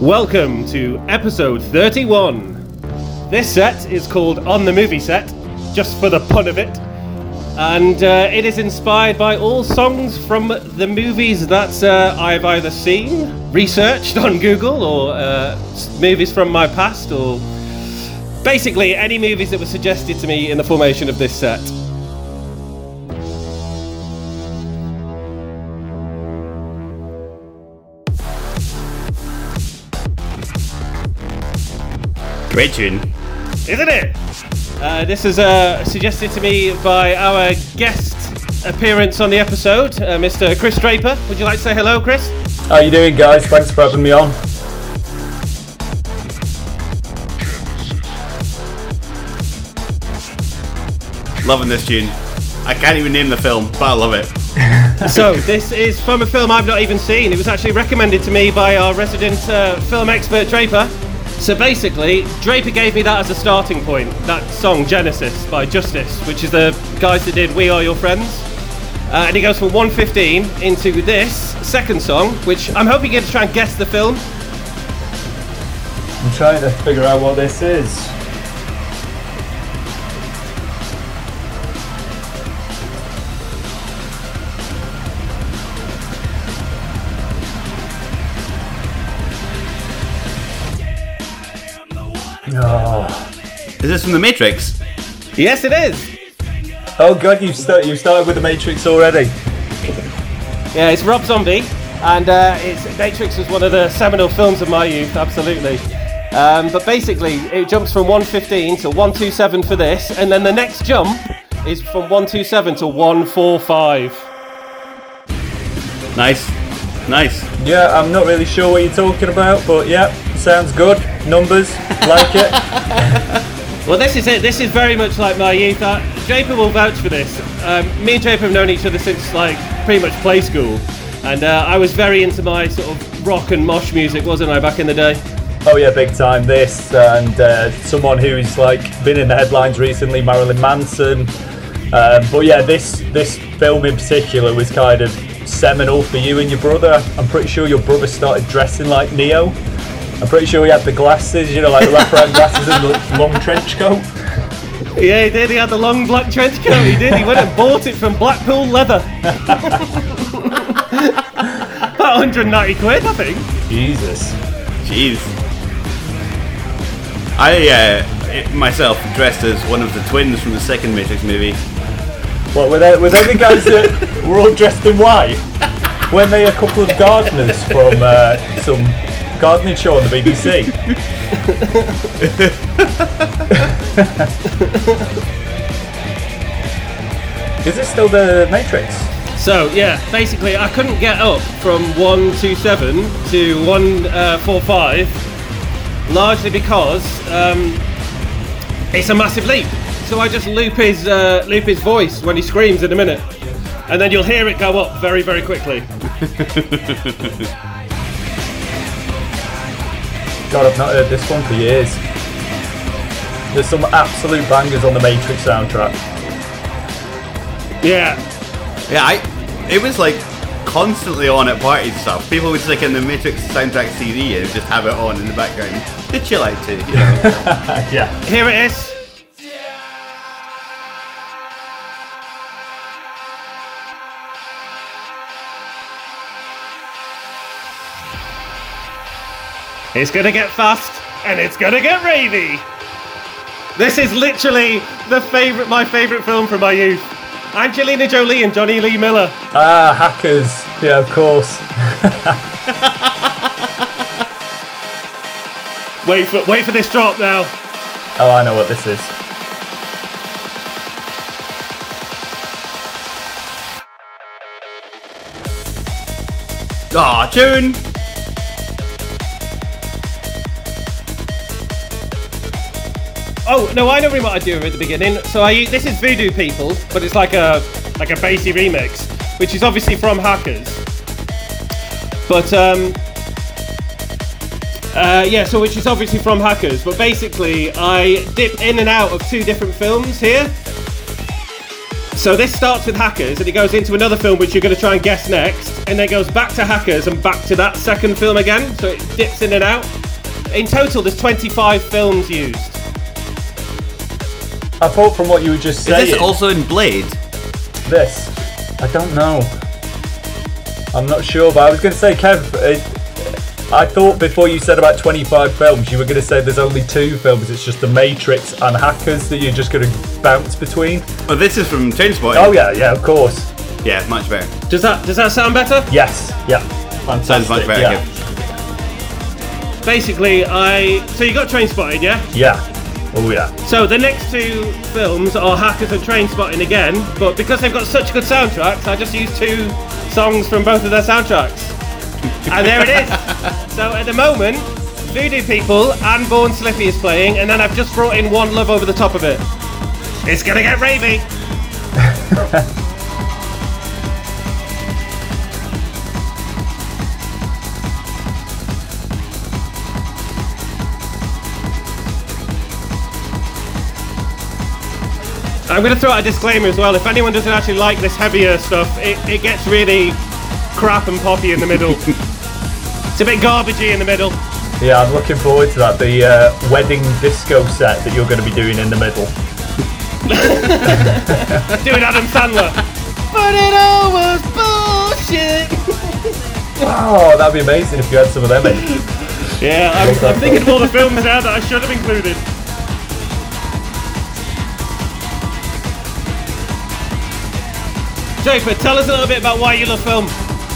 Welcome to episode 31. This set is called On the Movie Set, just for the pun of it. And uh, it is inspired by all songs from the movies that uh, I've either seen, researched on Google, or uh, movies from my past, or basically any movies that were suggested to me in the formation of this set. Great tune. isn't it? Uh, this is uh, suggested to me by our guest appearance on the episode, uh, Mr. Chris Draper. Would you like to say hello, Chris? How you doing, guys? Thanks for having me on. Loving this tune. I can't even name the film, but I love it. so, this is from a film I've not even seen. It was actually recommended to me by our resident uh, film expert, Draper. So, basically, Draper gave me that as a starting point. That song, Genesis, by Justice, which is the guys that did We Are Your Friends. Uh, and he goes from 115 into this second song, which I'm hoping you're going to try and guess the film. I'm trying to figure out what this is. Is this from The Matrix? Yes, it is. oh God! You start. You started with the Matrix already. Yeah, it's Rob Zombie, and uh, it's Matrix was one of the seminal films of my youth, absolutely. Um, but basically, it jumps from 115 to 127 for this, and then the next jump is from 127 to 145. Nice. Nice. Yeah, I'm not really sure what you're talking about, but yeah, sounds good. Numbers, like it. Well, this is it. This is very much like my youth. Uh, Draper will vouch for this. Um, me and Draper have known each other since like pretty much play school, and uh, I was very into my sort of rock and mosh music, wasn't I, back in the day? Oh yeah, big time. This and uh, someone who's like been in the headlines recently, Marilyn Manson. Um, but yeah, this this film in particular was kind of seminal for you and your brother. I'm pretty sure your brother started dressing like Neo. I'm pretty sure he had the glasses, you know, like the wraparound glasses and the long trench coat. Yeah, he did. He had the long black trench coat. He did. He went and bought it from Blackpool Leather. About 190 quid, I think. Jesus. Jeez. I uh, myself dressed as one of the twins from the second Matrix movie. What were they? Were they the guys that were all dressed in white? Weren't they a couple of gardeners from uh, some gardening show on the BBC? Is this still the Matrix? So yeah, basically, I couldn't get up from 127 to 145, largely because um, it's a massive leap. So I just loop his uh, loop his voice when he screams in a minute, and then you'll hear it go up very very quickly. God, I've not heard this one for years. There's some absolute bangers on the Matrix soundtrack. Yeah, Yeah, I. It was like constantly on at parties and stuff. People would stick in the Matrix soundtrack CD and just have it on in the background to chill out to. You know. yeah. here it is. It's gonna get fast and it's gonna get ravey. This is literally the favorite, my favorite film from my youth. Angelina Jolie and Jonny Lee Miller. Ah, hackers. Yeah, of course. Wait for, wait for this drop now. Oh, I know what this is. Aw, tune. Oh no, I know what I do at the beginning. So I this is Voodoo People, but it's like a like a bassy remix, which is obviously from Hackers. But um, uh, yeah, so which is obviously from Hackers. But basically, I dip in and out of two different films here. So this starts with Hackers, and it goes into another film which you're going to try and guess next, and then goes back to Hackers and back to that second film again. So it dips in and out. In total, there's 25 films used. I thought from what you were just saying. Is this also in Blade? this? I don't know. I'm not sure, but I was going to say, Kev. It, I thought before you said about 25 films, you were going to say there's only two films. It's just The Matrix and Hackers that you're just going to bounce between. Well, this is from Trainspotting. Oh yeah, yeah, of course. Yeah, much better. Does that does that sound better? Yes, yeah. Fantastic. Sounds much better. Yeah, Basically, I so you got Train Spotted, yeah. yeah. Oh yeah. So the next two films are Hackers and Trainspotting again, but because they've got such good soundtracks, I just used two songs from both of their soundtracks. And there it is. so at the moment, Voodoo People and Born Slippy is playing, and then I've just brought in One Love over the top of it. It's gonna get ravey. I'm going to throw out a disclaimer as well. If anyone doesn't actually like this heavier stuff, it, it gets really crap and poppy in the middle. it's a bit garbagey in the middle. Yeah, I'm looking forward to that. The uh, wedding disco set that you're going to be doing in the middle. Doing Adam Sandler. But it all was bullshit. Oh, that'd be amazing if you had some of them in. Yeah, I'm, I'm thinking of all the films now that I should have included. Draper, tell us a little bit about why you love film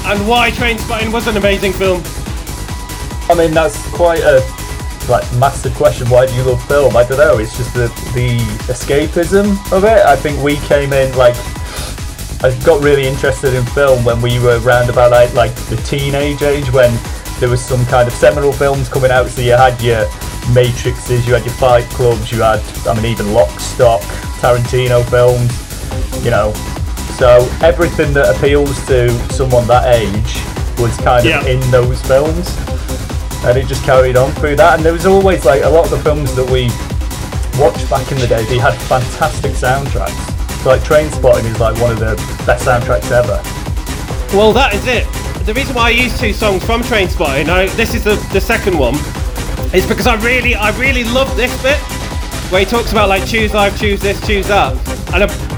and why Trainspotting was an amazing film. I mean, that's quite a like massive question. Why do you love film? I don't know. It's just the the escapism of it. I think we came in like I got really interested in film when we were around about like, like the teenage age when there was some kind of seminal films coming out. So you had your Matrixes, you had your Fight Clubs, you had I mean even Lock, Stock, Tarantino films. You know, so everything that appeals to someone that age was kind Yeah. of in those films and it just carried on through that. And there was always like a lot of the films that we watched back in the day. They had fantastic soundtracks. So, like Trainspotting is like one of the best soundtracks ever. Well, that is it. The reason why I used two songs from Trainspotting, this is the, the second one, is because I really, I really love this bit where he talks about like choose life, choose this, choose that, and I,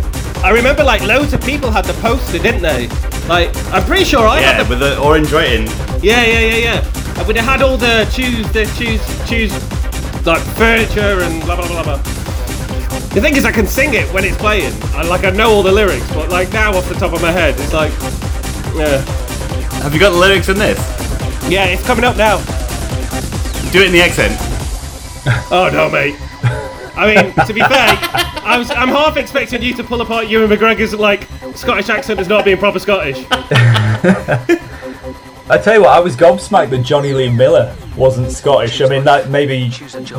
I remember like loads of people had the poster, didn't they? Like I'm pretty sure I Yeah, had the with the orange writing. yeah, yeah, yeah, yeah. And when it had all the choose this, choose, choose, like furniture and blah blah blah blah. The thing is, I can sing it when it's playing. I like I know all the lyrics, but like now off the top of my head, it's like, yeah, Have you got the lyrics in this? yeah, it's coming up now. Do it in the accent. Oh no, mate. I mean, to be fair, I was, I'm half expecting you to pull apart Ewan McGregor's like Scottish accent as not being proper Scottish. I tell you what, I was gobsmacked that Jonny Lee Miller wasn't Scottish. I mean, that maybe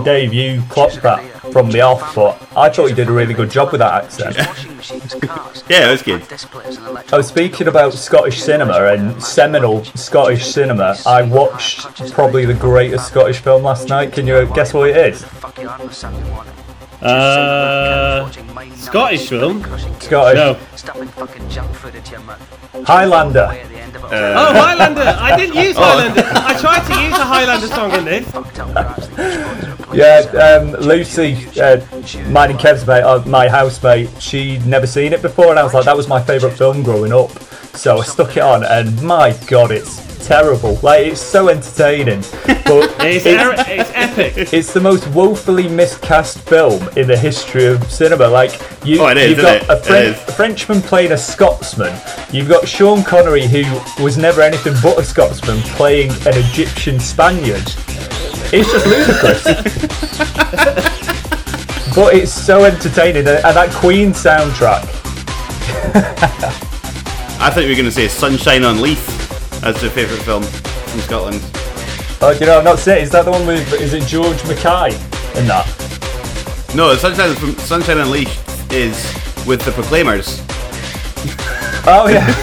Dave, you clocked that from the off, but I thought you did a really good job with that accent. Yeah, it was good. I was speaking about Scottish cinema and seminal Scottish cinema. I watched probably the greatest Scottish film last night. Can you guess what it is? Uh, Scottish film? Scottish. No. Highlander. Oh, Highlander! I didn't use Highlander. I tried to use a Highlander song in this. Yeah, um, Lucy, uh, mine and Kev's mate, uh, my housemate, she'd never seen it before, and I was like, that was my favourite film growing up. So I stuck it on, and my god, it's terrible. Like, it's so entertaining, but It's, it's, er- it's epic. it's the most woefully miscast film in the history of cinema. Like, you, Oh, it is, you've isn't got it? a, Fren- It is. a Frenchman playing a Scotsman. You've got Sean Connery, who was never anything but a Scotsman, playing an Egyptian Spaniard. It's just ludicrous. but it's so entertaining, and and that Queen soundtrack. I thought you were going to say Sunshine on Leith as your favourite film from Scotland. Oh, do you know, I've not seen Is that the one with? Is it George Mackay in that? No, Sunshine, from Sunshine on Leith is with the Proclaimers. Oh yeah.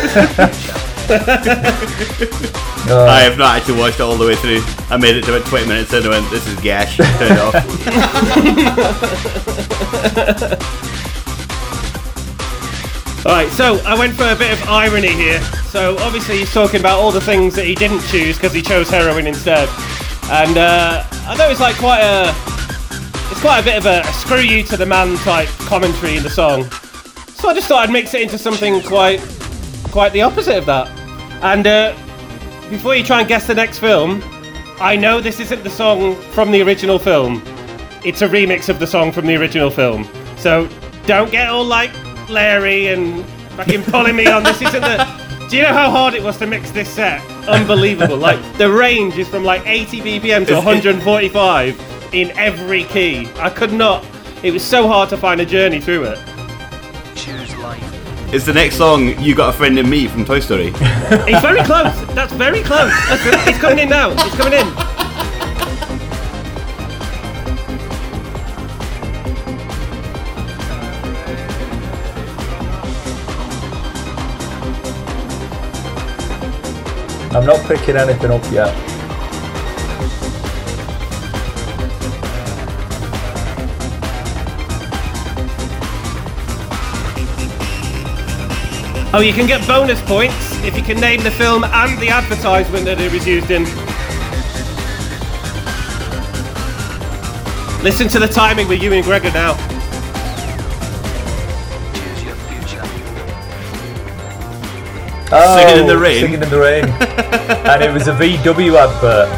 I have not actually watched it all the way through. I made it to about 20 minutes in and went, this is gash. Turn it off. Alright, so I went for a bit of irony here. So obviously he's talking about all the things that he didn't choose because he chose heroin instead. And uh, I know it's like quite a it's quite a bit of a, a screw you to the man type commentary in the song. So I just thought I'd mix it into something quite quite the opposite of that. And uh, before you try and guess the next film, I know this isn't the song from the original film. It's a remix of the song from the original film. So don't get all like Larry and fucking pulling me on. This isn't the. Do you know how hard it was to mix this set? Unbelievable. like the range is from like 80 BPM to 145 in every key. I could not. It was so hard to find a journey through it. Choose life. Is the next song "You Got a Friend in Me" from Toy Story? It's very close. That's very close. That's- It's coming in now. It's coming in. I'm not picking anything up yet. Oh, you can get bonus points if you can name the film and the advertisement that it was used in. Listen to the timing with Ewan McGregor now. Oh, Singing in the Rain? Singing in the rain. and it was a VW advert.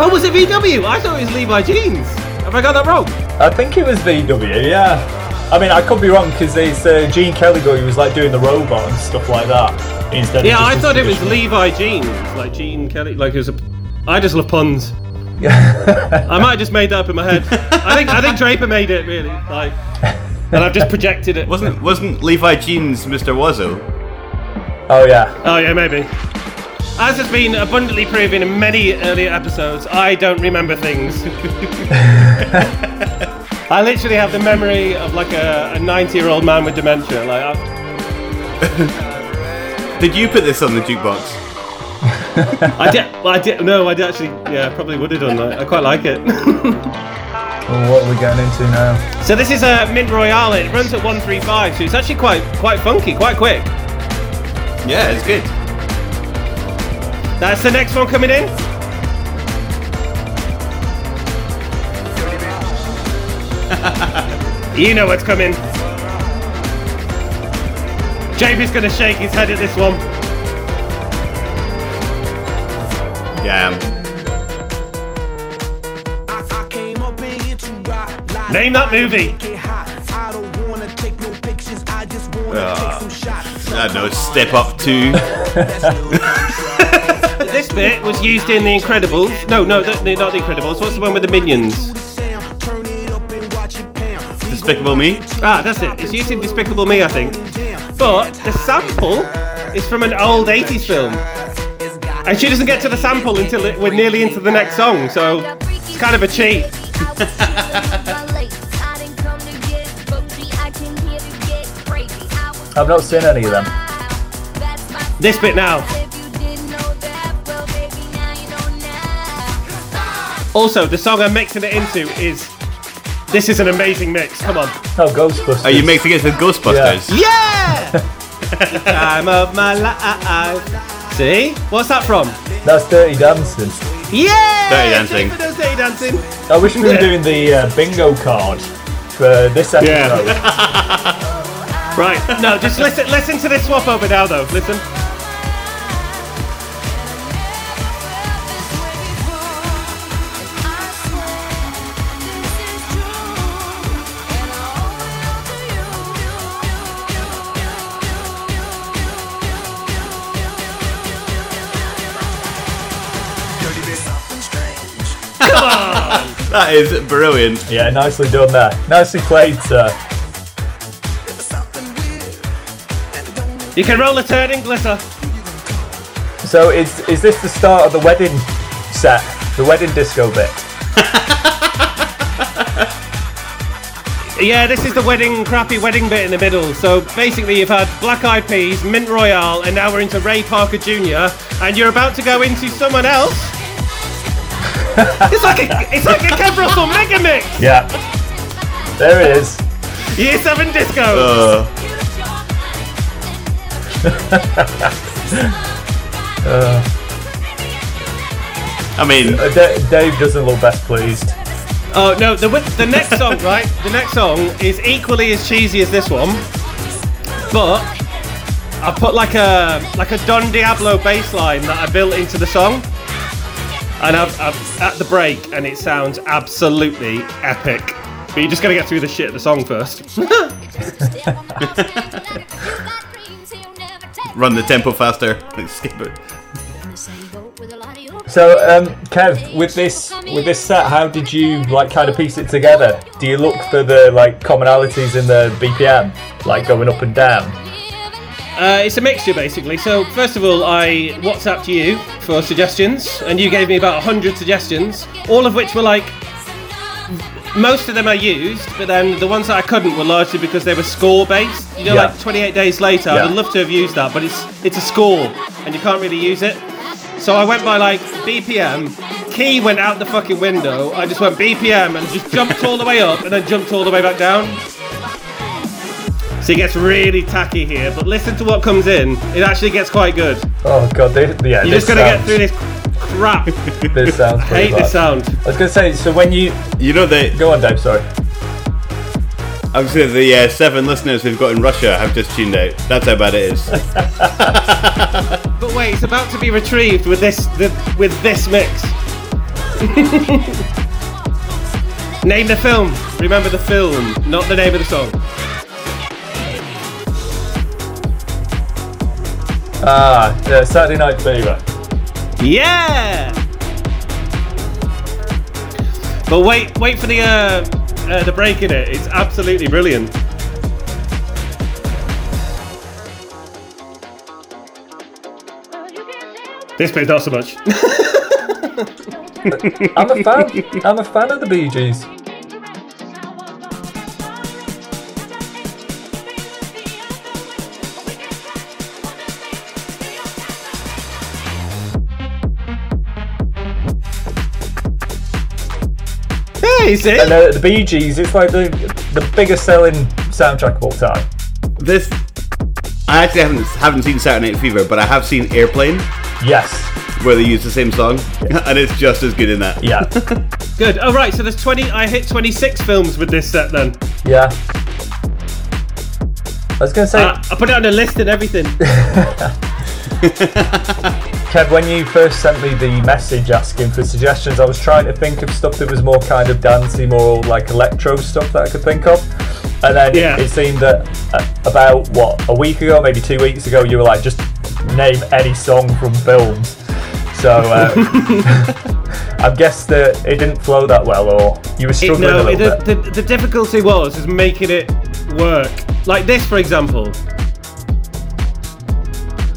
Oh, was it VW? I thought it was Levi Jeans. Have I got that wrong? I think it was VW, yeah. I mean, I could be wrong because it's uh, Gene Kelly guy who was like doing the robot and stuff like that. Instead Yeah, of I thought it was Levi Jeans, like Gene Kelly. Like it was a. I just love puns. I might have just made that up in my head. I think I think Draper made it really, like, and I've just projected it. Wasn't wasn't Levi Jeans Mr. Oizo? Oh yeah. Oh yeah, maybe. As has been abundantly proven in many earlier episodes, I don't remember things. I literally have the memory of like a 90 year old man with dementia. Like, I, Did you put this on the jukebox? I did. Well, I did. No, I did actually. Yeah, probably would have done that. I quite like it. Well, what are we going into now? so this is a mint royale. It runs at 135, so it's actually quite quite funky, quite quick. Yeah, it's good. That's the next one coming in. you know what's coming. JP's gonna shake his head at this one. Yeah. Name that movie. I don't know. Step up to. This bit was used in The Incredibles. No, no, not The Incredibles. What's the one with the minions? Despicable Me. Ah, that's it. It's used in Despicable Me, I think. But the sample is from an old 80s film. And she doesn't get to the sample until it, we're nearly into the next song, so it's kind of a cheat. I've not seen any of them. This bit now. Also, the song I'm mixing it into is. This is an amazing mix. Come on. Oh, Ghostbusters. Are you mixing it with Ghostbusters? Yeah! Time of my life. See? What's that from? That's Dirty Dancing. Yeah! Dirty Dancing. Dirty Dancing. I wish we were Yeah. doing the uh, bingo card for this episode. Right. No, just listen. Listen to this swap over now, though. Listen. That is brilliant. Yeah, nicely done there. Nicely played, sir. You can roll a turd in glitter. So is is this the start of the wedding set? The wedding disco bit? Yeah, this is the wedding, crappy wedding bit in the middle. So basically, you've had Black Eyed Peas, Mint Royale, and now we're into Ray Parker Jr. And you're about to go into someone else. it's like a, it's like a Kev Russell mega mix. Yeah. There it is. Year seven disco. Uh, I mean, Uh, Da- Dave doesn't look best pleased. Oh no, the the next song, right? The next song is equally as cheesy as this one, but I put like a like a Don Diablo bass line that I built into the song, and I've, I've at the break, and it sounds absolutely epic. But you're just gotta get through the shit of the song first. run the tempo faster. Like, skip it. So, um, Kev, with this with this set, how did you like kind of piece it together? Do you look for the like commonalities in the BPM, like going up and down? Uh, it's a mixture basically. So first of all, I WhatsApped you for suggestions, and you gave me about hundred suggestions, all of which were like. Most of them I used, but then the ones that I couldn't were largely because they were score based. You know, Yeah. like 28 days later, Yeah. I would love to have used that, but it's it's a score, and you can't really use it. So I went by like BPM. Key went out the fucking window. I just went BPM and just jumped all the way up, and then jumped all the way back down. So it gets really tacky here, but listen to what comes in. It actually gets quite good. Oh god, this, yeah, You this just gonna get through this crap. This sounds I hate bad. this sound. I was gonna say, so when you You know the go on, Dave. Sorry. I was saying the uh, seven listeners we've got in Russia have just tuned out. That's how bad it is. But wait, it's about to be retrieved with this the, with this mix. name the film. Remember the film, not the name of the song. Ah, uh, Saturday Night Fever. Yeah. But wait, wait for the uh, uh, the break in it. It's absolutely brilliant. This bit not so much. I'm a fan. I'm a fan of the Bee Gees. Hey, you see? And uh, the Bee Gees, it's like the the biggest selling soundtrack of all time. This I actually haven't haven't seen Saturday Night Fever, but I have seen Airplane, Yes. where they use the same song, and it's just as good in that. Yeah. Good. Oh right, so there's 20. I hit 26 films with this set then. yeah. I was gonna say, Uh, I put it on a list and everything. Kev, when you first sent me the message asking for suggestions, I was trying to think of stuff that was more kind of dancey, more like electro stuff that I could think of. And then Yeah. it seemed that uh, about what a week ago, maybe two weeks ago, you were like, just name any song from films. So uh, I guess that it didn't flow that well, or you were It, struggling no, a it, little the, bit. the, the difficulty was is making it work. Like this, for example.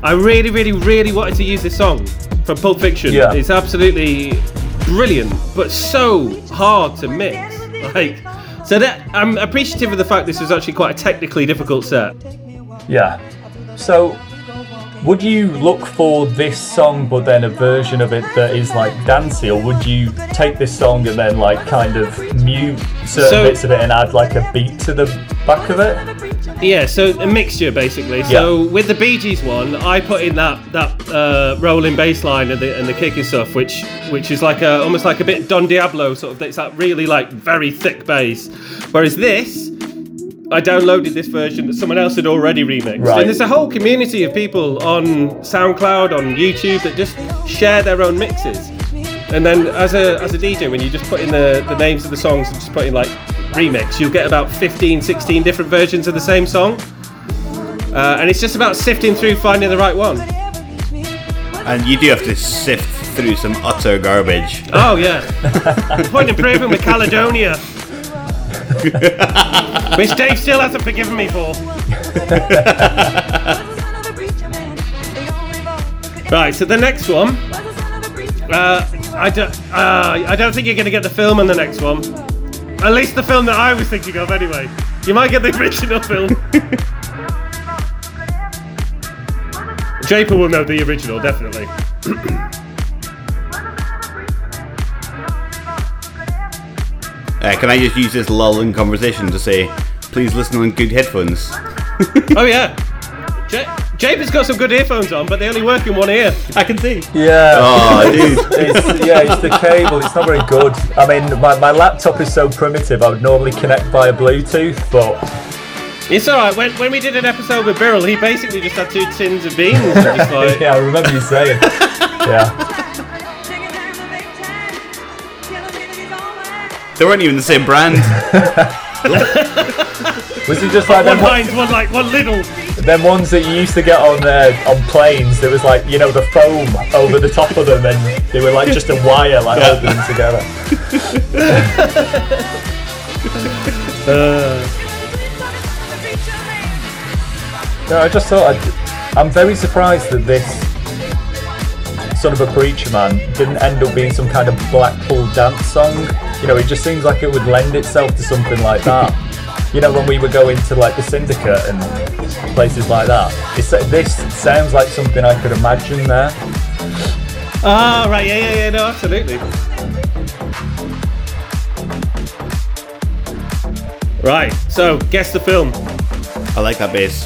I really, really, really wanted to use this song from Pulp Fiction. Yeah. It's absolutely brilliant, but so hard to mix. Like, so that I'm appreciative of the fact this was actually quite a technically difficult set. Yeah. So, would you look for this song, but then a version of it that is like dancey, or would you take this song and then like kind of mute certain So- bits of it and add like a beat to the back of it? Yeah, so a mixture basically. So with the Bee Gees one, I put in that that uh, rolling bass line and the and the kick and stuff, which which is like a almost like a bit Don Diablo sort of. It's that really like very thick bass. Whereas this, I downloaded this version that someone else had already remixed. Right. And there's a whole community of people on SoundCloud, on YouTube that just share their own mixes. And then as a as a DJ, when you just put in the, the names of the songs and just put in like remix, you'll get about 15, 16 different versions of the same song. Uh, and it's just about sifting through, finding the right one. And you do have to sift through some utter garbage. Oh yeah. Point improvement with Caledonia. Which Dave still hasn't forgiven me for. Right, so the next one. Uh, I don't. Uh, I don't think you're going to get the film on the next one. At least the film that I was thinking of, anyway. You might get the original film. Draper will know the original, definitely. Uh, can I just use this lull in conversation to say, please listen on good headphones? Oh yeah. J- James got some good earphones on, but they only work in one ear. I can see. Yeah. Oh, dude. It's, yeah, it's the cable. It's not very good. I mean, my, my laptop is so primitive. I would normally connect via Bluetooth, but It's alright. When, when we did an episode with Beryl, he basically just had two tins of beans. just like, yeah, I remember you saying. Yeah. They weren't even the same brand. Was it just like one one, Heinz, one like one little. Them ones that you used to get on uh, on planes? There was like you know the foam over the top of them, and they were like just a wire like holding them together. No, I just thought I'd, I'm very surprised that this son of a preacher man didn't end up being some kind of Blackpool dance song. You know, it just seems like it would lend itself to something like that. You know, when we were going to like the Syndicate and places like that, it's, this sounds like something I could imagine there. Ah, right. Yeah, yeah, yeah. No, absolutely. Right. So, guess the film. I like that bass.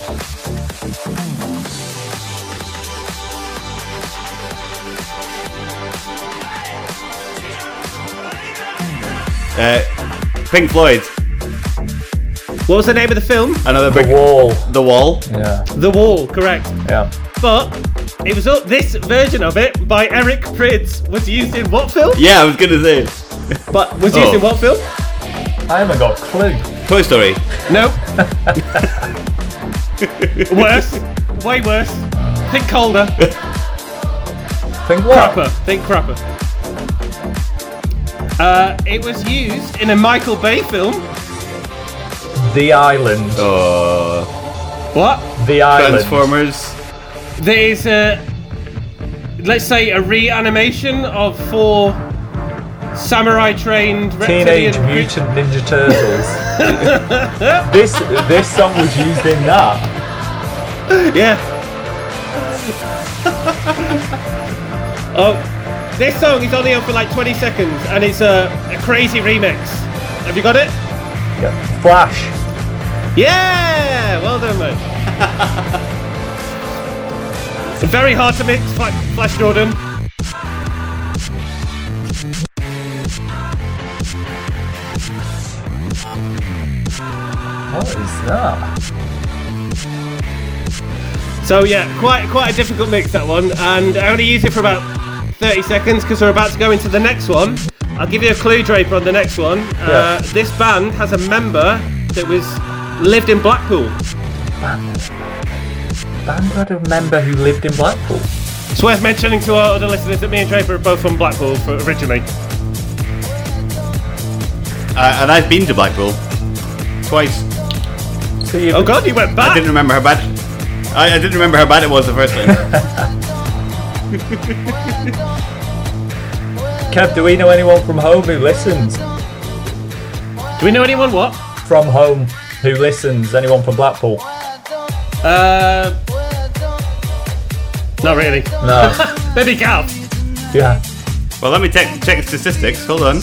Uh, Pink Floyd. What was the name of the film? Another The big. wall. The Wall. Yeah, The Wall. Correct. yeah. But it was uh, this version of it by Eric Prydz was used in what film? Yeah, I was gonna say. But was used Oh. in what film? I haven't got a clue. Toy Story. No. worse. Way worse. Think colder. Think what? Crapper. Think crapper. Uh, it was used in a Michael Bay film. The Island. Uh, What? The Island. Transformers. There's a, let's say, a reanimation of four samurai trained Teenage reptilian Mutant Ninja Turtles. this this song was used in that. Yeah. oh, this song is only on for like 20 seconds, and it's a, a crazy remix. Have you got it? Yeah. Flash. Yeah, well done, mate. Very hard to mix, Fla- Flash Jordan. What is that? So yeah, quite quite a difficult mix that one, and I only use it for about 30 seconds because we're about to go into the next one. I'll give you a clue, Draper, on the next one. Uh, this band has a member that was lived in Blackpool. Band had a member who lived in Blackpool. It's worth mentioning to our other listeners that me and Draper are both from Blackpool for, originally. Uh, and I've been to Blackpool twice. So you, Oh God, you went I back. didn't remember how bad. I, I didn't remember how bad it was the first time. Kev, do we know anyone from home who listens? Do we know anyone? What? From home who listens? Anyone from Blackpool? Uh, not really. No. Maybe Cal. yeah. well, let me check check statistics. Hold on.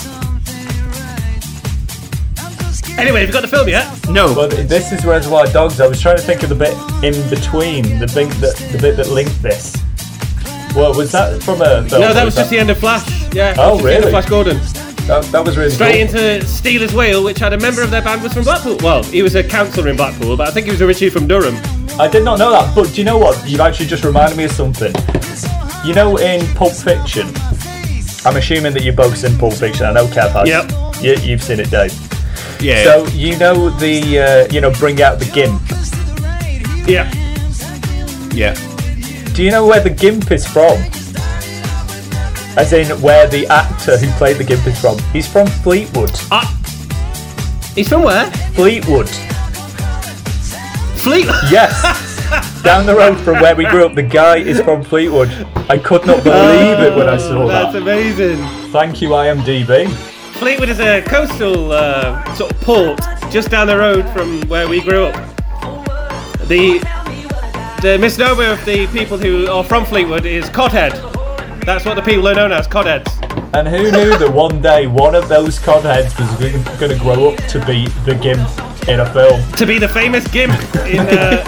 Anyway, have you got the film yet? No. Well, this is Reservoir Dogs. I was trying to think of the bit in between, the bit that the bit that linked this. Well, was that from a? Film, No, that or was just the end of Flash. Yeah. Oh, just the end of really? Flash Gordon. That, that was really Straight cool. into Stealers Wheel, which had a member of their band was from Blackpool. Well, he was a councillor in Blackpool, but I think he was originally from Durham. I did not know that, but do you know what? You've actually just reminded me of something. You know, in Pulp Fiction, I'm assuming that you've both seen Pulp Fiction. I know Kev has. Yep. You, you've seen it, Dave. yeah. So you know the, uh, you know, bring out the gimp. Yeah. yeah. Do you know where the gimp is from? As in, where the actor who played the gimp is from? He's from Fleetwood. Ah. He's from where? Fleetwood. Fleet. Yes. Down the road from where we grew up, the guy is from Fleetwood. I could not believe it when I saw that. That's that. amazing. Thank you, IMDb. Fleetwood is a coastal uh, sort of port just down the road from where we grew up. The the misnomer of the people who are from Fleetwood is codhead. That's what the people are known as, codheads. And who knew that one day one of those codheads was going to grow up to be the gimp? in a film. to be the famous Gimp in uh,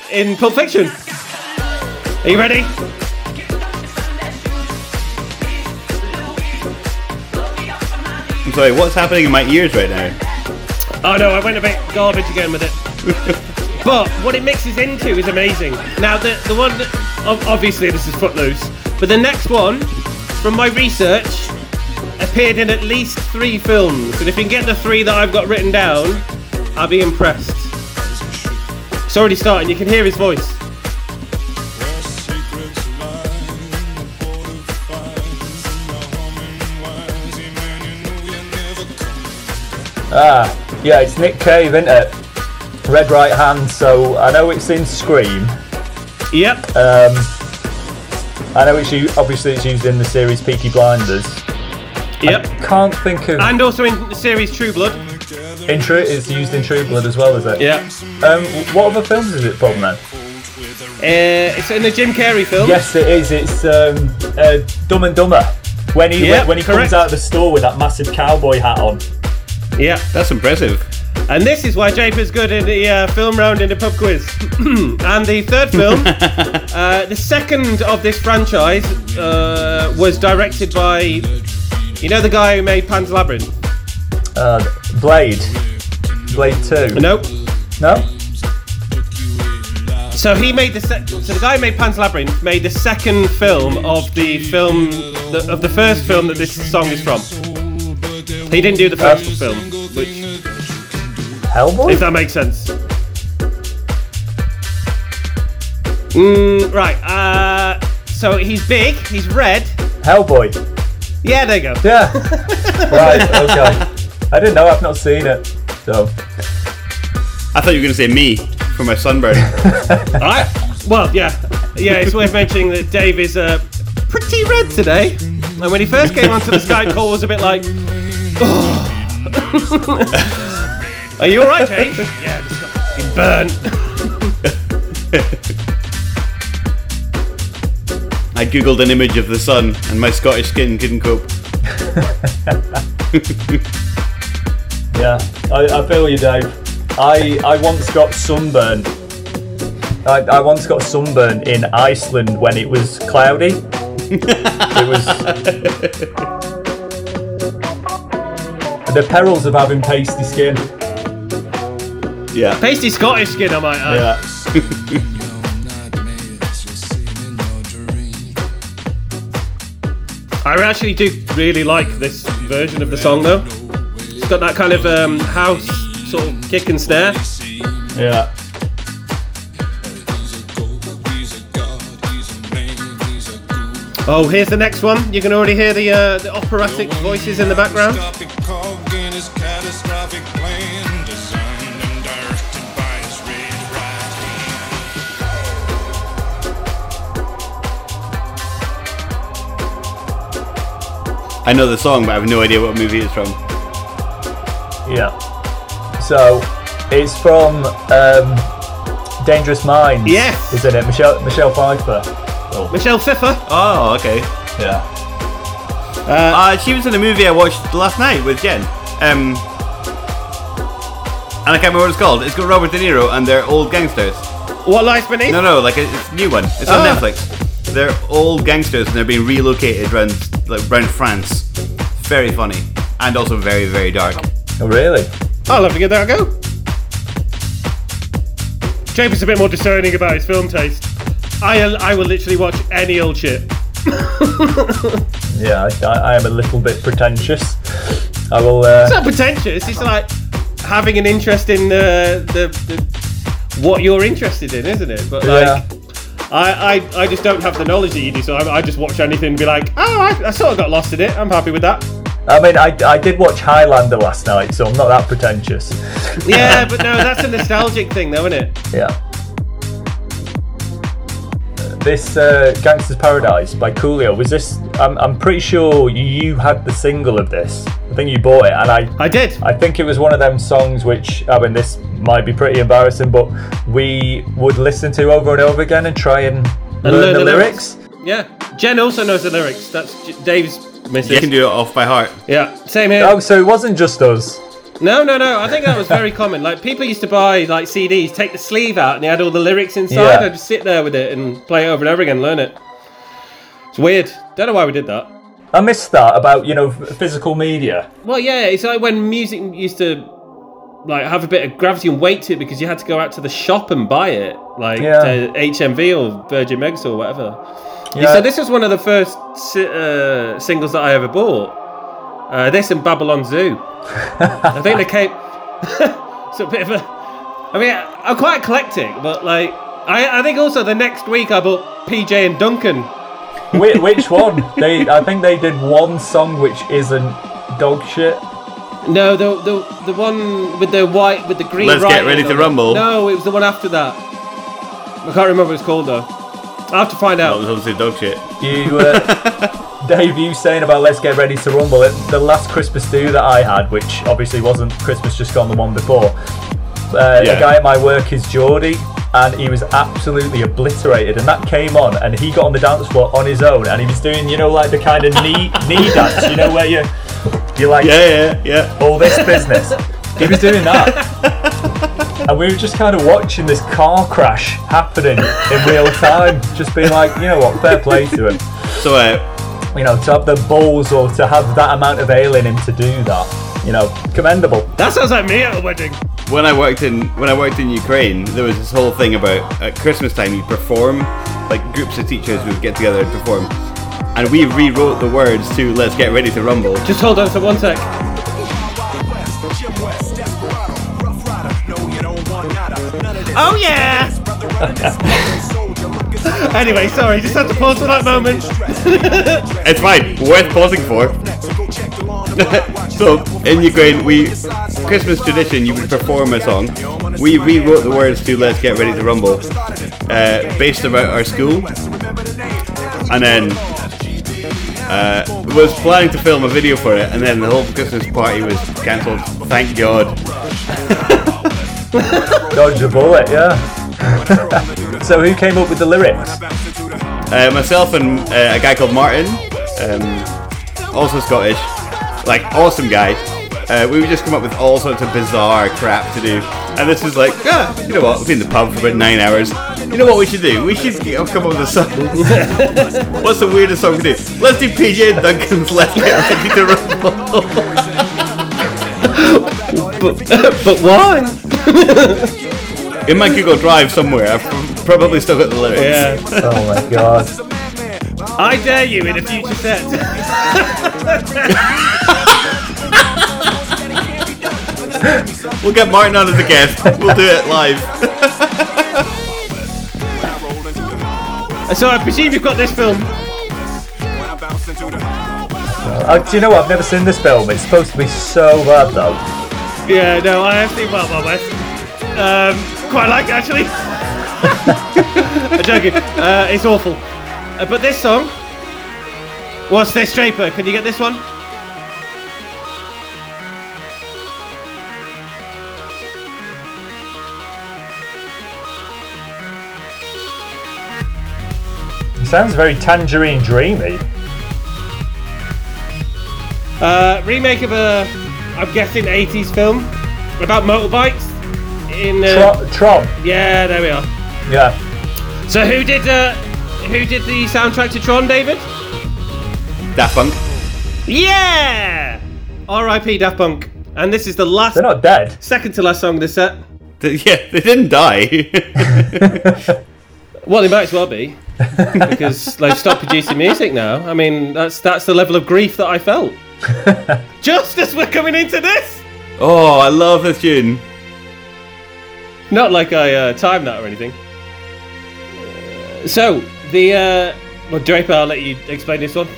in Pulp Fiction. Are you ready? I'm sorry, what's happening in my ears right now? Oh no, I went a bit garbage again with it. but what it mixes into is amazing. Now the the one, that, obviously this is Footloose, but the next one, from my research, appeared in at least three films. And if you can get the three that I've got written down, I'll be impressed. It's already starting. You can hear his voice. Ah, yeah, it's Nick Cave, isn't it? Red Right Hand. So I know it's in Scream. Yep. Um, I know it's u- obviously it's used in the series Peaky Blinders. Yep. Can't think of. And also in the series True Blood. in True, it's used in True Blood as well, is it? Yeah. Um, what other films is it from then? Uh, it's in the Jim Carrey film. Yes, it is. It's um, uh, Dumb and Dumber. When he Yeah, when he correct. comes out of the store with that massive cowboy hat on. Yeah. That's impressive. And this is why Jape is good in the uh, film round in the pub quiz. and the third film, uh, the second of this franchise, uh, was directed by, you know, the guy who made Pan's Labyrinth. Uh, Blade. Blade Two. Nope. No. So he made the se- so the guy who made Pan's Labyrinth made the second film of the film the, of the first film that this song is from. He didn't do the first film, which Hellboy. if that makes sense. Mm, right. Uh, so he's big. He's red. Hellboy. Yeah, there you go. Yeah. right. Okay. I didn't know. I've not seen it. So. I thought you were going to say me for my sunburn. Alright. Well, yeah, yeah. It's worth mentioning that Dave is uh, pretty red today, and when he first came onto the Skype call, was a bit like, "Oh." "Are you all right, Dave?" Yeah, just got burnt. I googled an image of the sun and my Scottish skin couldn't cope. Yeah. I, I feel you, Dave. I I once got sunburned. I, I once got sunburned in Iceland when it was cloudy. it was the perils of having pasty skin. Yeah. Pasty Scottish skin, I might add. Yeah. I actually do really like this version of the song, though. It's got that kind of um, house sort of kick and snare. Yeah. Oh, here's the next one. You can already hear the uh, the operatic voices in the background. I know the song, but I have no idea what movie it's from. Yeah. So it's from um, Dangerous Minds. Yes. Isn't it? Michelle Michelle Pfeiffer. Oh, Michelle Pfeiffer. Oh, okay. yeah. Uh, she was in a movie I watched last night with Jen. Um, and I can't remember what it's called. It's got Robert De Niro and they're old gangsters. What lies beneath? No, no, like a, it's a new one. It's on Ah. Netflix. They're old gangsters and they're being relocated around like around France. Very funny and also very very dark. Oh, really? I'll have to give that a go. James is a bit more discerning about his film taste. I, I will literally watch any old shit. Yeah. I, I am a little bit pretentious. I will. Uh, It's not pretentious. It's like having an interest in uh, the, the what you're interested in, isn't it? But like, Yeah. I, I, I just don't have the knowledge that you do, so I, I just watch anything and be like, oh, I, I sort of got lost in it. I'm happy with that. I mean, I, I did watch Highlander last night, so I'm not that pretentious. Yeah, but no, that's a nostalgic thing, though, isn't it? Yeah. This uh, Gangster's Paradise by Coolio was this? I'm, I'm pretty sure you had the single of this. I think you bought it, and I I did. I think it was one of them songs which I mean this might be pretty embarrassing, but we would listen to over and over again and try and, And learn, the, lyrics. Yeah. Jen also knows the lyrics. That's J- Dave's missus. You can do it off by heart. Yeah, same here. Oh, so it wasn't just us. No, no, no. I think that was very common. Like people used to buy like CDs, take the sleeve out, and they had all the lyrics inside. Yeah. I'd just sit there with it and play it over and over again, learn it. It's weird. Don't know why we did that. I missed that about you know physical media. Well, yeah, it's like when music used to like have a bit of gravity and weight to it because you had to go out to the shop and buy it, like Yeah. to HMV or Virgin Megs or whatever. Yeah. So this was one of the first uh, singles that I ever bought. Uh, this and Babylon Zoo. I think they came. it's a bit of a. I mean, I'm quite eclectic, but like, I, I think also the next week I bought PJ and Duncan. Which, which one? They I think they did one song which isn't dog shit. No, the the the one with the white with the green. Let's Get Ready to. Rumble. No, it was the one after that. I can't remember what it's called though. I have to find out. That out. was obviously dog shit. You, uh, Dave, you saying about Let's Get Ready to Rumble? It, the last Christmas do that I had, which obviously wasn't Christmas just gone, the one before. Uh, Yeah. The guy at my work is Geordie, and he was absolutely obliterated. And that came on, and he got on the dance floor on his own, and he was doing, you know, like the kind of knee knee dance, you know, where you you like Yeah, yeah, yeah. all this business. He was doing that. And we were just kind of watching this car crash happening in real time, just being like, you know what, fair play to him. So, uh, You know, to have the balls or to have that amount of ale in him to do that, you know, commendable. That sounds like me at a wedding. when I worked in when I worked in Ukraine, there was this whole thing about at Christmas time you perform, like groups of teachers would get together and perform, and we rewrote the words to "Let's Get Ready to Rumble." Just hold on for one sec. Oh yeah. anyway, sorry, just had to pause for that moment. It's fine, worth pausing for. so in Ukraine, we Christmas tradition you would perform a song. We rewrote the words to "Let's Get Ready to Rumble," uh, based about our school, and then uh, was planning to film a video for it, and then the whole Christmas party was cancelled. Thank God. Dodge a bullet, yeah. so who came up with the lyrics? Uh, myself and uh, a guy called Martin, um, also Scottish, like awesome guy. Uh, we would just come up with all sorts of bizarre crap to do, and this is like, ah, you know what? We've been in the pub for about nine hours. You know what we should do? We should you know, come up with a song. What's the weirdest song to do? Let's do PJ and Duncan's "Let's Get Ready to Rumble." But why? In my Google Drive somewhere, I've probably still got the lyrics. Yeah. Oh my god. I dare you in a future set. We'll get Martin on as a guest. We'll do it live. so I presume you've got this film. Uh, do you know what? I've never seen this film. It's supposed to be so bad though. Yeah, no, I have seen Wild Wild West. Um, quite like it actually. I'm joking. Uh, it's awful. Uh, but this song. What's this, Draper? Can you get this one? It sounds very tangerine dreamy. Uh, remake of a, I'm guessing, 80s film about motorbikes. In uh, Tron. Yeah, there we are. Yeah. So who did uh, who did the soundtrack to Tron, David? Daft Punk. Yeah. R.I.P. Daft Punk. And this is the last, They're not dead. second to last song of this set. Yeah, they didn't die. Well, they might as well be because they've stopped producing music now. I mean, that's that's the level of grief that I felt. Just as we're coming into this. oh, I love this tune. Not like I uh, timed that or anything. So the uh, well, Draper, I'll let you explain this one.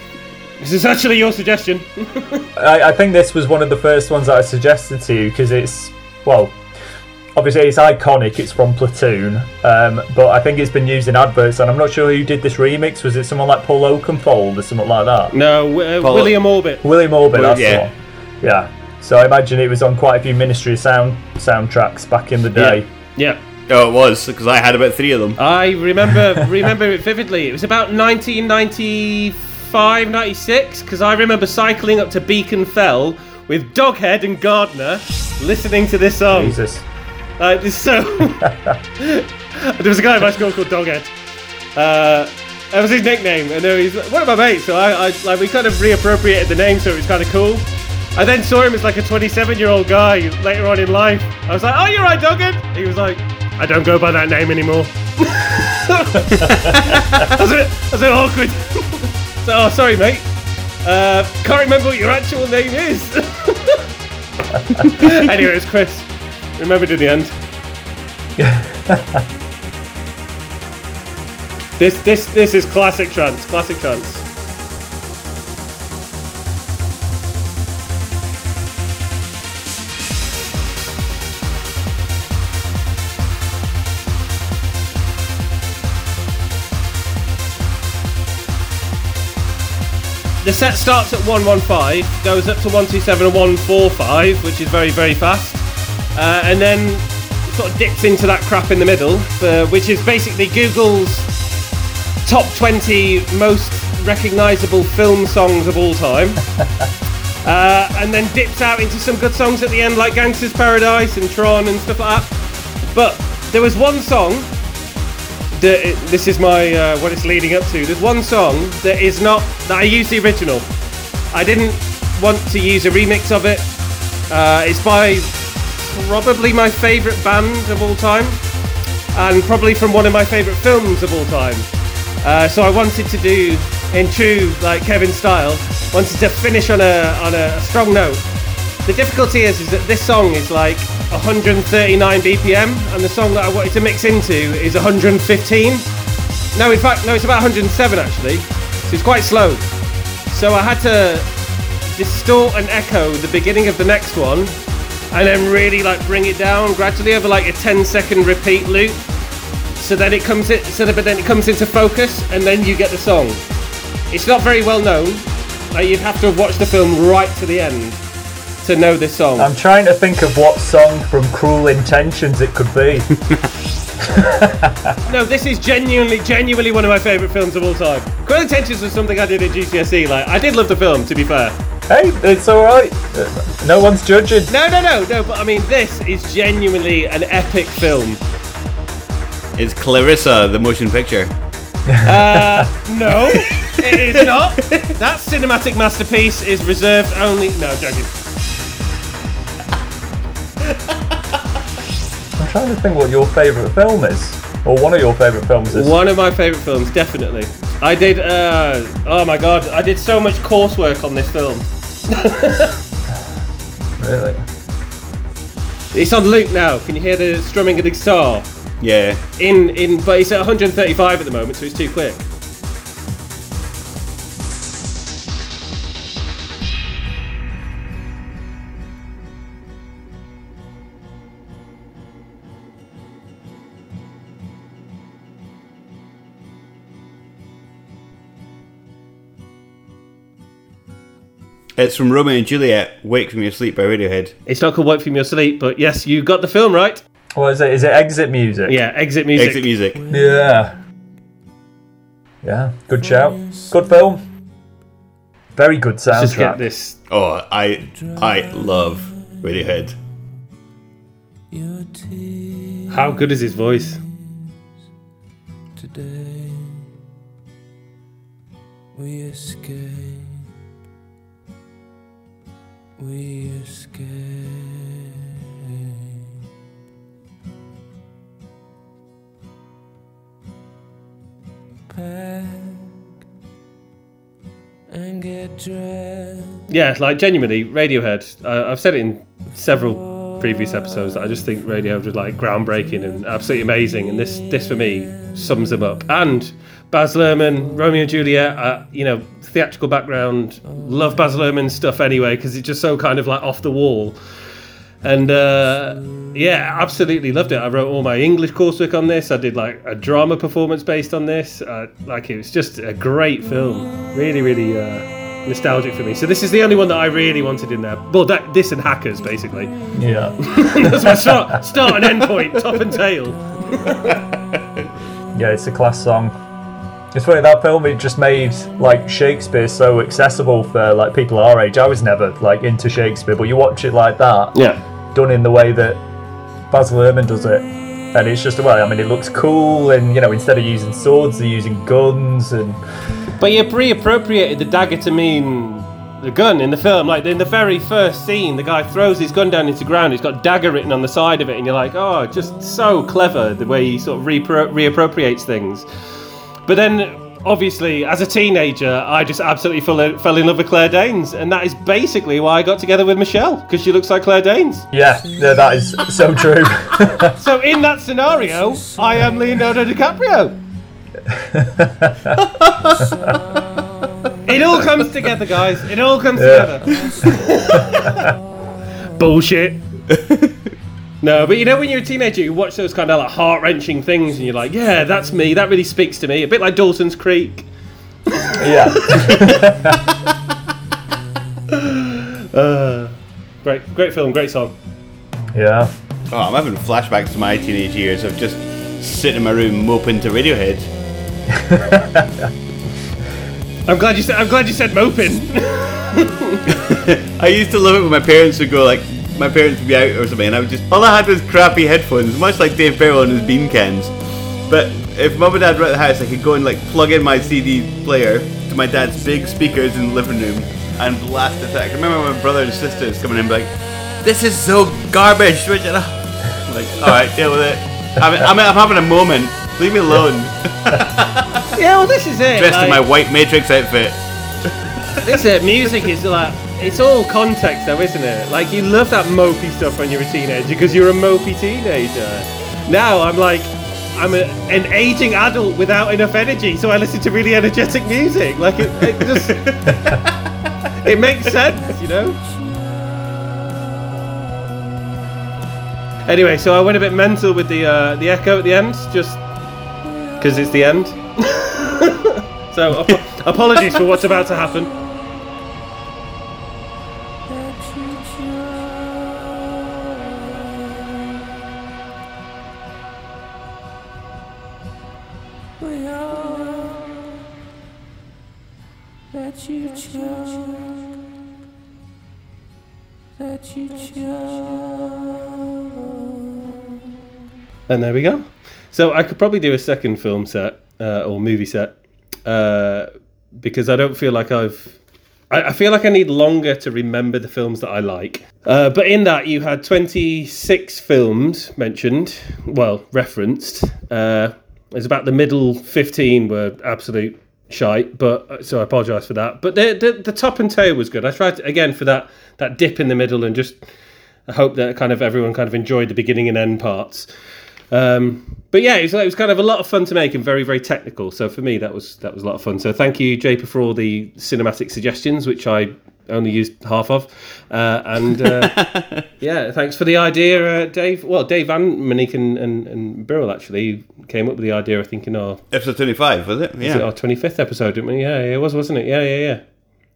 This is actually your suggestion. I, I think this was one of the first ones that I suggested to you because it's well, obviously it's iconic. It's from Platoon, um, but I think it's been used in adverts, and I'm not sure who did this remix. Was it someone like Paul Oakenfold or something like that? no, uh, Paul- William Orbit. William Orbit, Well, that's yeah. one. Yeah. So I imagine it was on quite a few Ministry sound soundtracks back in the day. Yeah. Oh, it was because I had about three of them. I remember remember it vividly. It was about 1995, 96, because I remember cycling up to Beacon Fell with Doghead and Gardner listening to this song. Jesus. Like, it's so. there was a guy at my school called Doghead. Uh, that was his nickname, and then he's one of my mates. So I, I, like, we kind of reappropriated the name, so it was kind of cool. I then saw him as like a 27-year-old guy later on in life. I was like, "Oh, you're right, Doghead." He was like, "I don't go by that name anymore." Was a bit, was a bit awkward. so, oh, sorry, mate. Uh, can't remember what your actual name is. anyway, it's Chris. Remembered in the end. this this this is classic trance. Classic trance. The set starts at 115, goes up to 127 and 145, which is very, very fast. Uh, and then sort of dips into that crap in the middle, uh, which is basically Google's top 20 most recognizable film songs of all time. uh, and then dips out into some good songs at the end, like Gangster's Paradise and Tron and stuff like that. But there was one song that this is my uh, what it's leading up to. There's one song that is not that I used the original. I didn't want to use a remix of it. Uh, it's by probably my favourite band of all time, and probably from one of my favourite films of all time. Uh, so I wanted to do, in true like Kevin style, wanted to finish on a on a strong note. The difficulty is, is that this song is like 139 BPM, and the song that I wanted to mix into is 115. No, in fact, no, it's about 107 actually. So it's quite slow. So I had to distort and echo the beginning of the next one, and then really like bring it down gradually over like a 10 second repeat loop. So then it comes in, so that, but then it comes into focus, and then you get the song. It's not very well known. Like you'd have to watched the film right to the end to know this song. I'm trying to think of what song from Cruel Intentions it could be. no, this is genuinely, genuinely one of my favourite films of all time. Cruel Intentions was something I did at GCSE. Like, I did love the film, to be fair. hey, it's alright. No one's judging. No, no, no, no. But I mean, this is genuinely an epic film. It's Clarissa, the motion picture. Uh, no, it is not. That cinematic masterpiece is reserved only. No, joking. I'm trying to think what your favourite film is. Or one of your favourite films is. One of my favourite films, definitely. I did. Uh, oh my god, I did so much coursework on this film. Really? It's on loop now. Can you hear the strumming of the guitar? Yeah. In in, but it's at 135 at the moment, so it's too quick. It's from Romeo and Juliet, Wake From Your Sleep by Radiohead. It's not called "Wake from Your Sleep," but yes, you got the film right. What is it? Is it Exit Music? Yeah, exit music. Exit music. Yeah. Yeah, good shout. Good film. Very good Let's just get soundtrack. this. Oh, I I love Radiohead. How good is his voice? Today we escape. We escape. Pack and get dressed. Yeah, like genuinely, Radiohead. Uh, I've said it in several previous episodes that I just think Radiohead was like groundbreaking and absolutely amazing, and this this for me sums them up. And Baz Luhrmann, Romeo and Juliet. Uh, you know, theatrical background. Love Baz Luhrmann's stuff anyway because it's just so kind of like off the wall. And uh, yeah, absolutely loved it. I wrote all my English coursework on this. I did like a drama performance based on this. Uh, like it was just a great film. Really, really uh, nostalgic for me. So this is the only one that I really wanted in there. Well, that this and Hackers basically. Yeah. That's my start, start and end point, top and tail. Yeah, it's a class song. It's funny that film. It just made like Shakespeare so accessible for like people our age. I was never like into Shakespeare, but you watch it like that, Yeah. done in the way that Baz Luhrmann does it, and it's just a well. I mean, it looks cool, and you know, instead of using swords, they're using guns, and But you reappropriated the dagger to mean the gun in the film. Like in the very first scene, the guy throws his gun down into the ground. He's got dagger written on the side of it, and you're like, oh, just so clever the way he sort of repro- reappropriates things. But then, obviously, as a teenager, I just absolutely fell, fell in love with Claire Danes, and that is basically why I got together with Michelle because she looks like Claire Danes. yeah, yeah that is so true. So in that scenario, I am Leonardo DiCaprio. it all comes together, guys. It all comes together. Bullshit. No, but you know when you're a teenager, you watch those kind of like heart wrenching things, and you're like, "Yeah, that's me. That really speaks to me." A bit like Dawson's Creek. yeah, uh, Great, great film, great song. yeah. Oh, I'm having flashbacks to my teenage years of just sitting in my room moping to Radiohead. I'm glad you said. I'm glad you said moping. I used to love it when my parents would go like, my parents would be out or something, and I would just all I had was crappy headphones, much like Dave Farrell and his bean cans. But if mum and dad were at the house, I could go and like plug in my CD player to my dad's big speakers in the living room and blast it. I remember my brother and sisters coming in be like, "This is so garbage, switch it up." I'm like, all right, deal with it. I'm, I'm, I'm having a moment. Leave me alone. yeah, well, this is it. Dressed in my white Matrix outfit. This is it. Music is like it's all context, though, isn't it? Like you love that mopey stuff when you're a teenager because you're a mopey teenager. Now I'm like, I'm a, an aging adult without enough energy, so I listen to really energetic music. Like it, it just it makes sense, you know. Anyway, so I went a bit mental with the uh, the echo at the end, just because it's the end. so ap- apologies for what's about to happen. And there we go. So I could probably do a second film set uh, or movie set uh, because I don't feel like I've. I, I feel like I need longer to remember the films that I like. Uh, but in that, you had 26 films mentioned, well, referenced. Uh, it's about the middle 15 were absolute shite, but so I apologise for that. But the, the the top and tail was good. I tried to, again for that that dip in the middle and just I hope that kind of everyone kind of enjoyed the beginning and end parts. Um, but yeah, it was, it was kind of a lot of fun to make and very, very technical. So for me, that was that was a lot of fun. So thank you, Draper, for all the cinematic suggestions, which I only used half of. Uh, and uh, yeah, thanks for the idea, uh, Dave. Well, Dave and Monique and, and, and Beryl actually came up with the idea. I think in our, Episode 25, was it? was it Yeah. our 25th episode, didn't we? Yeah, yeah, it was, wasn't it? Yeah, yeah, yeah.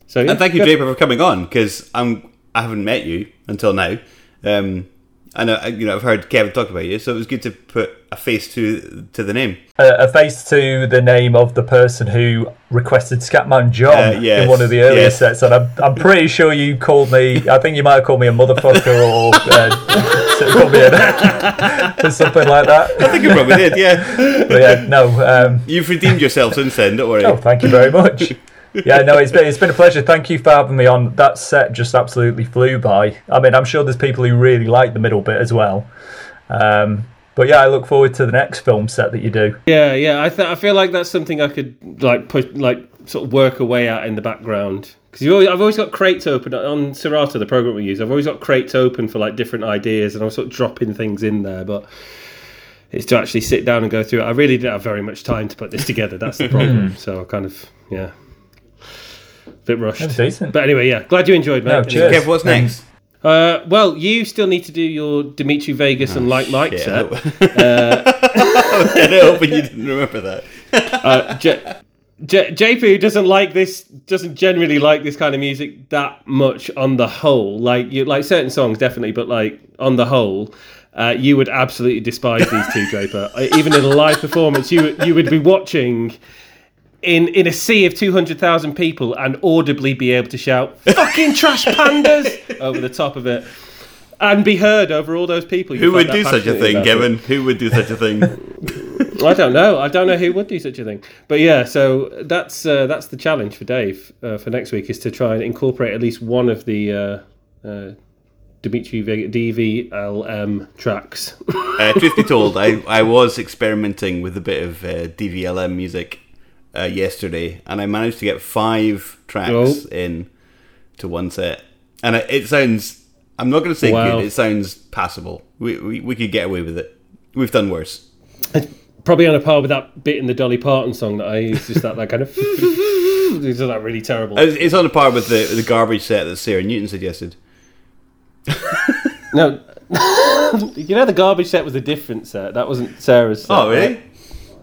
So yeah, And thank you. Draper, for coming on because I'm I haven't met you until now. Um, I know you know I've heard Kevin talk about you, so it was good to put a face to to the name. a, a face to the name of the person who requested Scatman John Uh, yes, in one of the earlier yes. sets, and I'm, I'm pretty sure you called me. I think you might have called me a motherfucker or uh, called me a, or something like that. I think you probably did, yeah. But yeah, no. Um, You've redeemed yourself since then. Don't worry. oh, thank you very much. Yeah, no, it's been it's been a pleasure. Thank you for having me on. That set just absolutely flew by. I mean, I'm sure there's people who really like the middle bit as well. Um, but yeah, I look forward to the next film set that you do. Yeah, yeah. I th- I feel like that's something I could like push, like sort of work away at in the background because I've always got crates open on Serato, the program we use. I've always got crates open for like different ideas, and I'm sort of dropping things in there, but. It's to actually sit down and go through it. I really didn't have very much time to put this together. That's the problem. so I kind of, yeah, bit rushed. That's decent. But anyway, yeah, glad you enjoyed, mate. No, cheers. Kev, what's next? Uh, well, you still need to do your Dimitri Vegas and Like Mike Shit, set. I was hoping you didn't remember that. uh, J- J- JP doesn't like this, doesn't generally like this kind of music that much on the whole. Like you, like certain songs definitely, but like on the whole, uh, you would absolutely despise these two, Draper. Uh, Even in a live performance, you you would be watching in in a sea of two hundred thousand people and audibly be able to shout "fucking trash pandas" over the top of it. And be heard over all those people. Who would do such a thing, about it. Kevin? Who would do such a thing? I don't know. I don't know who would do such a thing. But yeah, so that's uh, that's the challenge for Dave uh, for next week is to try and incorporate at least one of the uh, uh, Dimitri DVLM tracks. Uh, truth be told, I, I was experimenting with a bit of uh, DVLM music uh, yesterday, and I managed to get five tracks Oh. in to one set, and it, it sounds. I'm not going to say Wow. good. It sounds passable. We, we we could get away with it. We've done worse. Probably on a par with that bit in the Dolly Parton song that I used, just that, that kind of. Is that really terrible? It's, it's on a par with the the garbage set that Sarah Newton suggested. No. you know, the garbage set was a different set. That wasn't Sarah's set. Oh, really?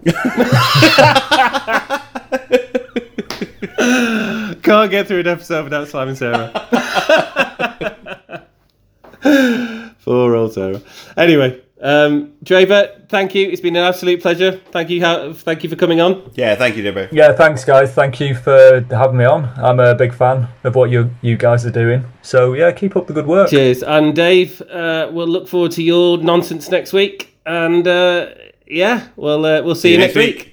right? Can't get through an episode without Simon Sarah. Poor old Sarah. Anyway, um, Draper, thank you. It's been an absolute pleasure. Thank you. ha- Thank you for coming on. Yeah, thank you, Draper. Yeah, thanks guys. Thank you for having me on. I'm a big fan of what you you guys are doing. So yeah, keep up the good work. Cheers. And Dave, uh, we'll look forward to your nonsense next week. And uh, yeah, well, uh, we'll see, you next week.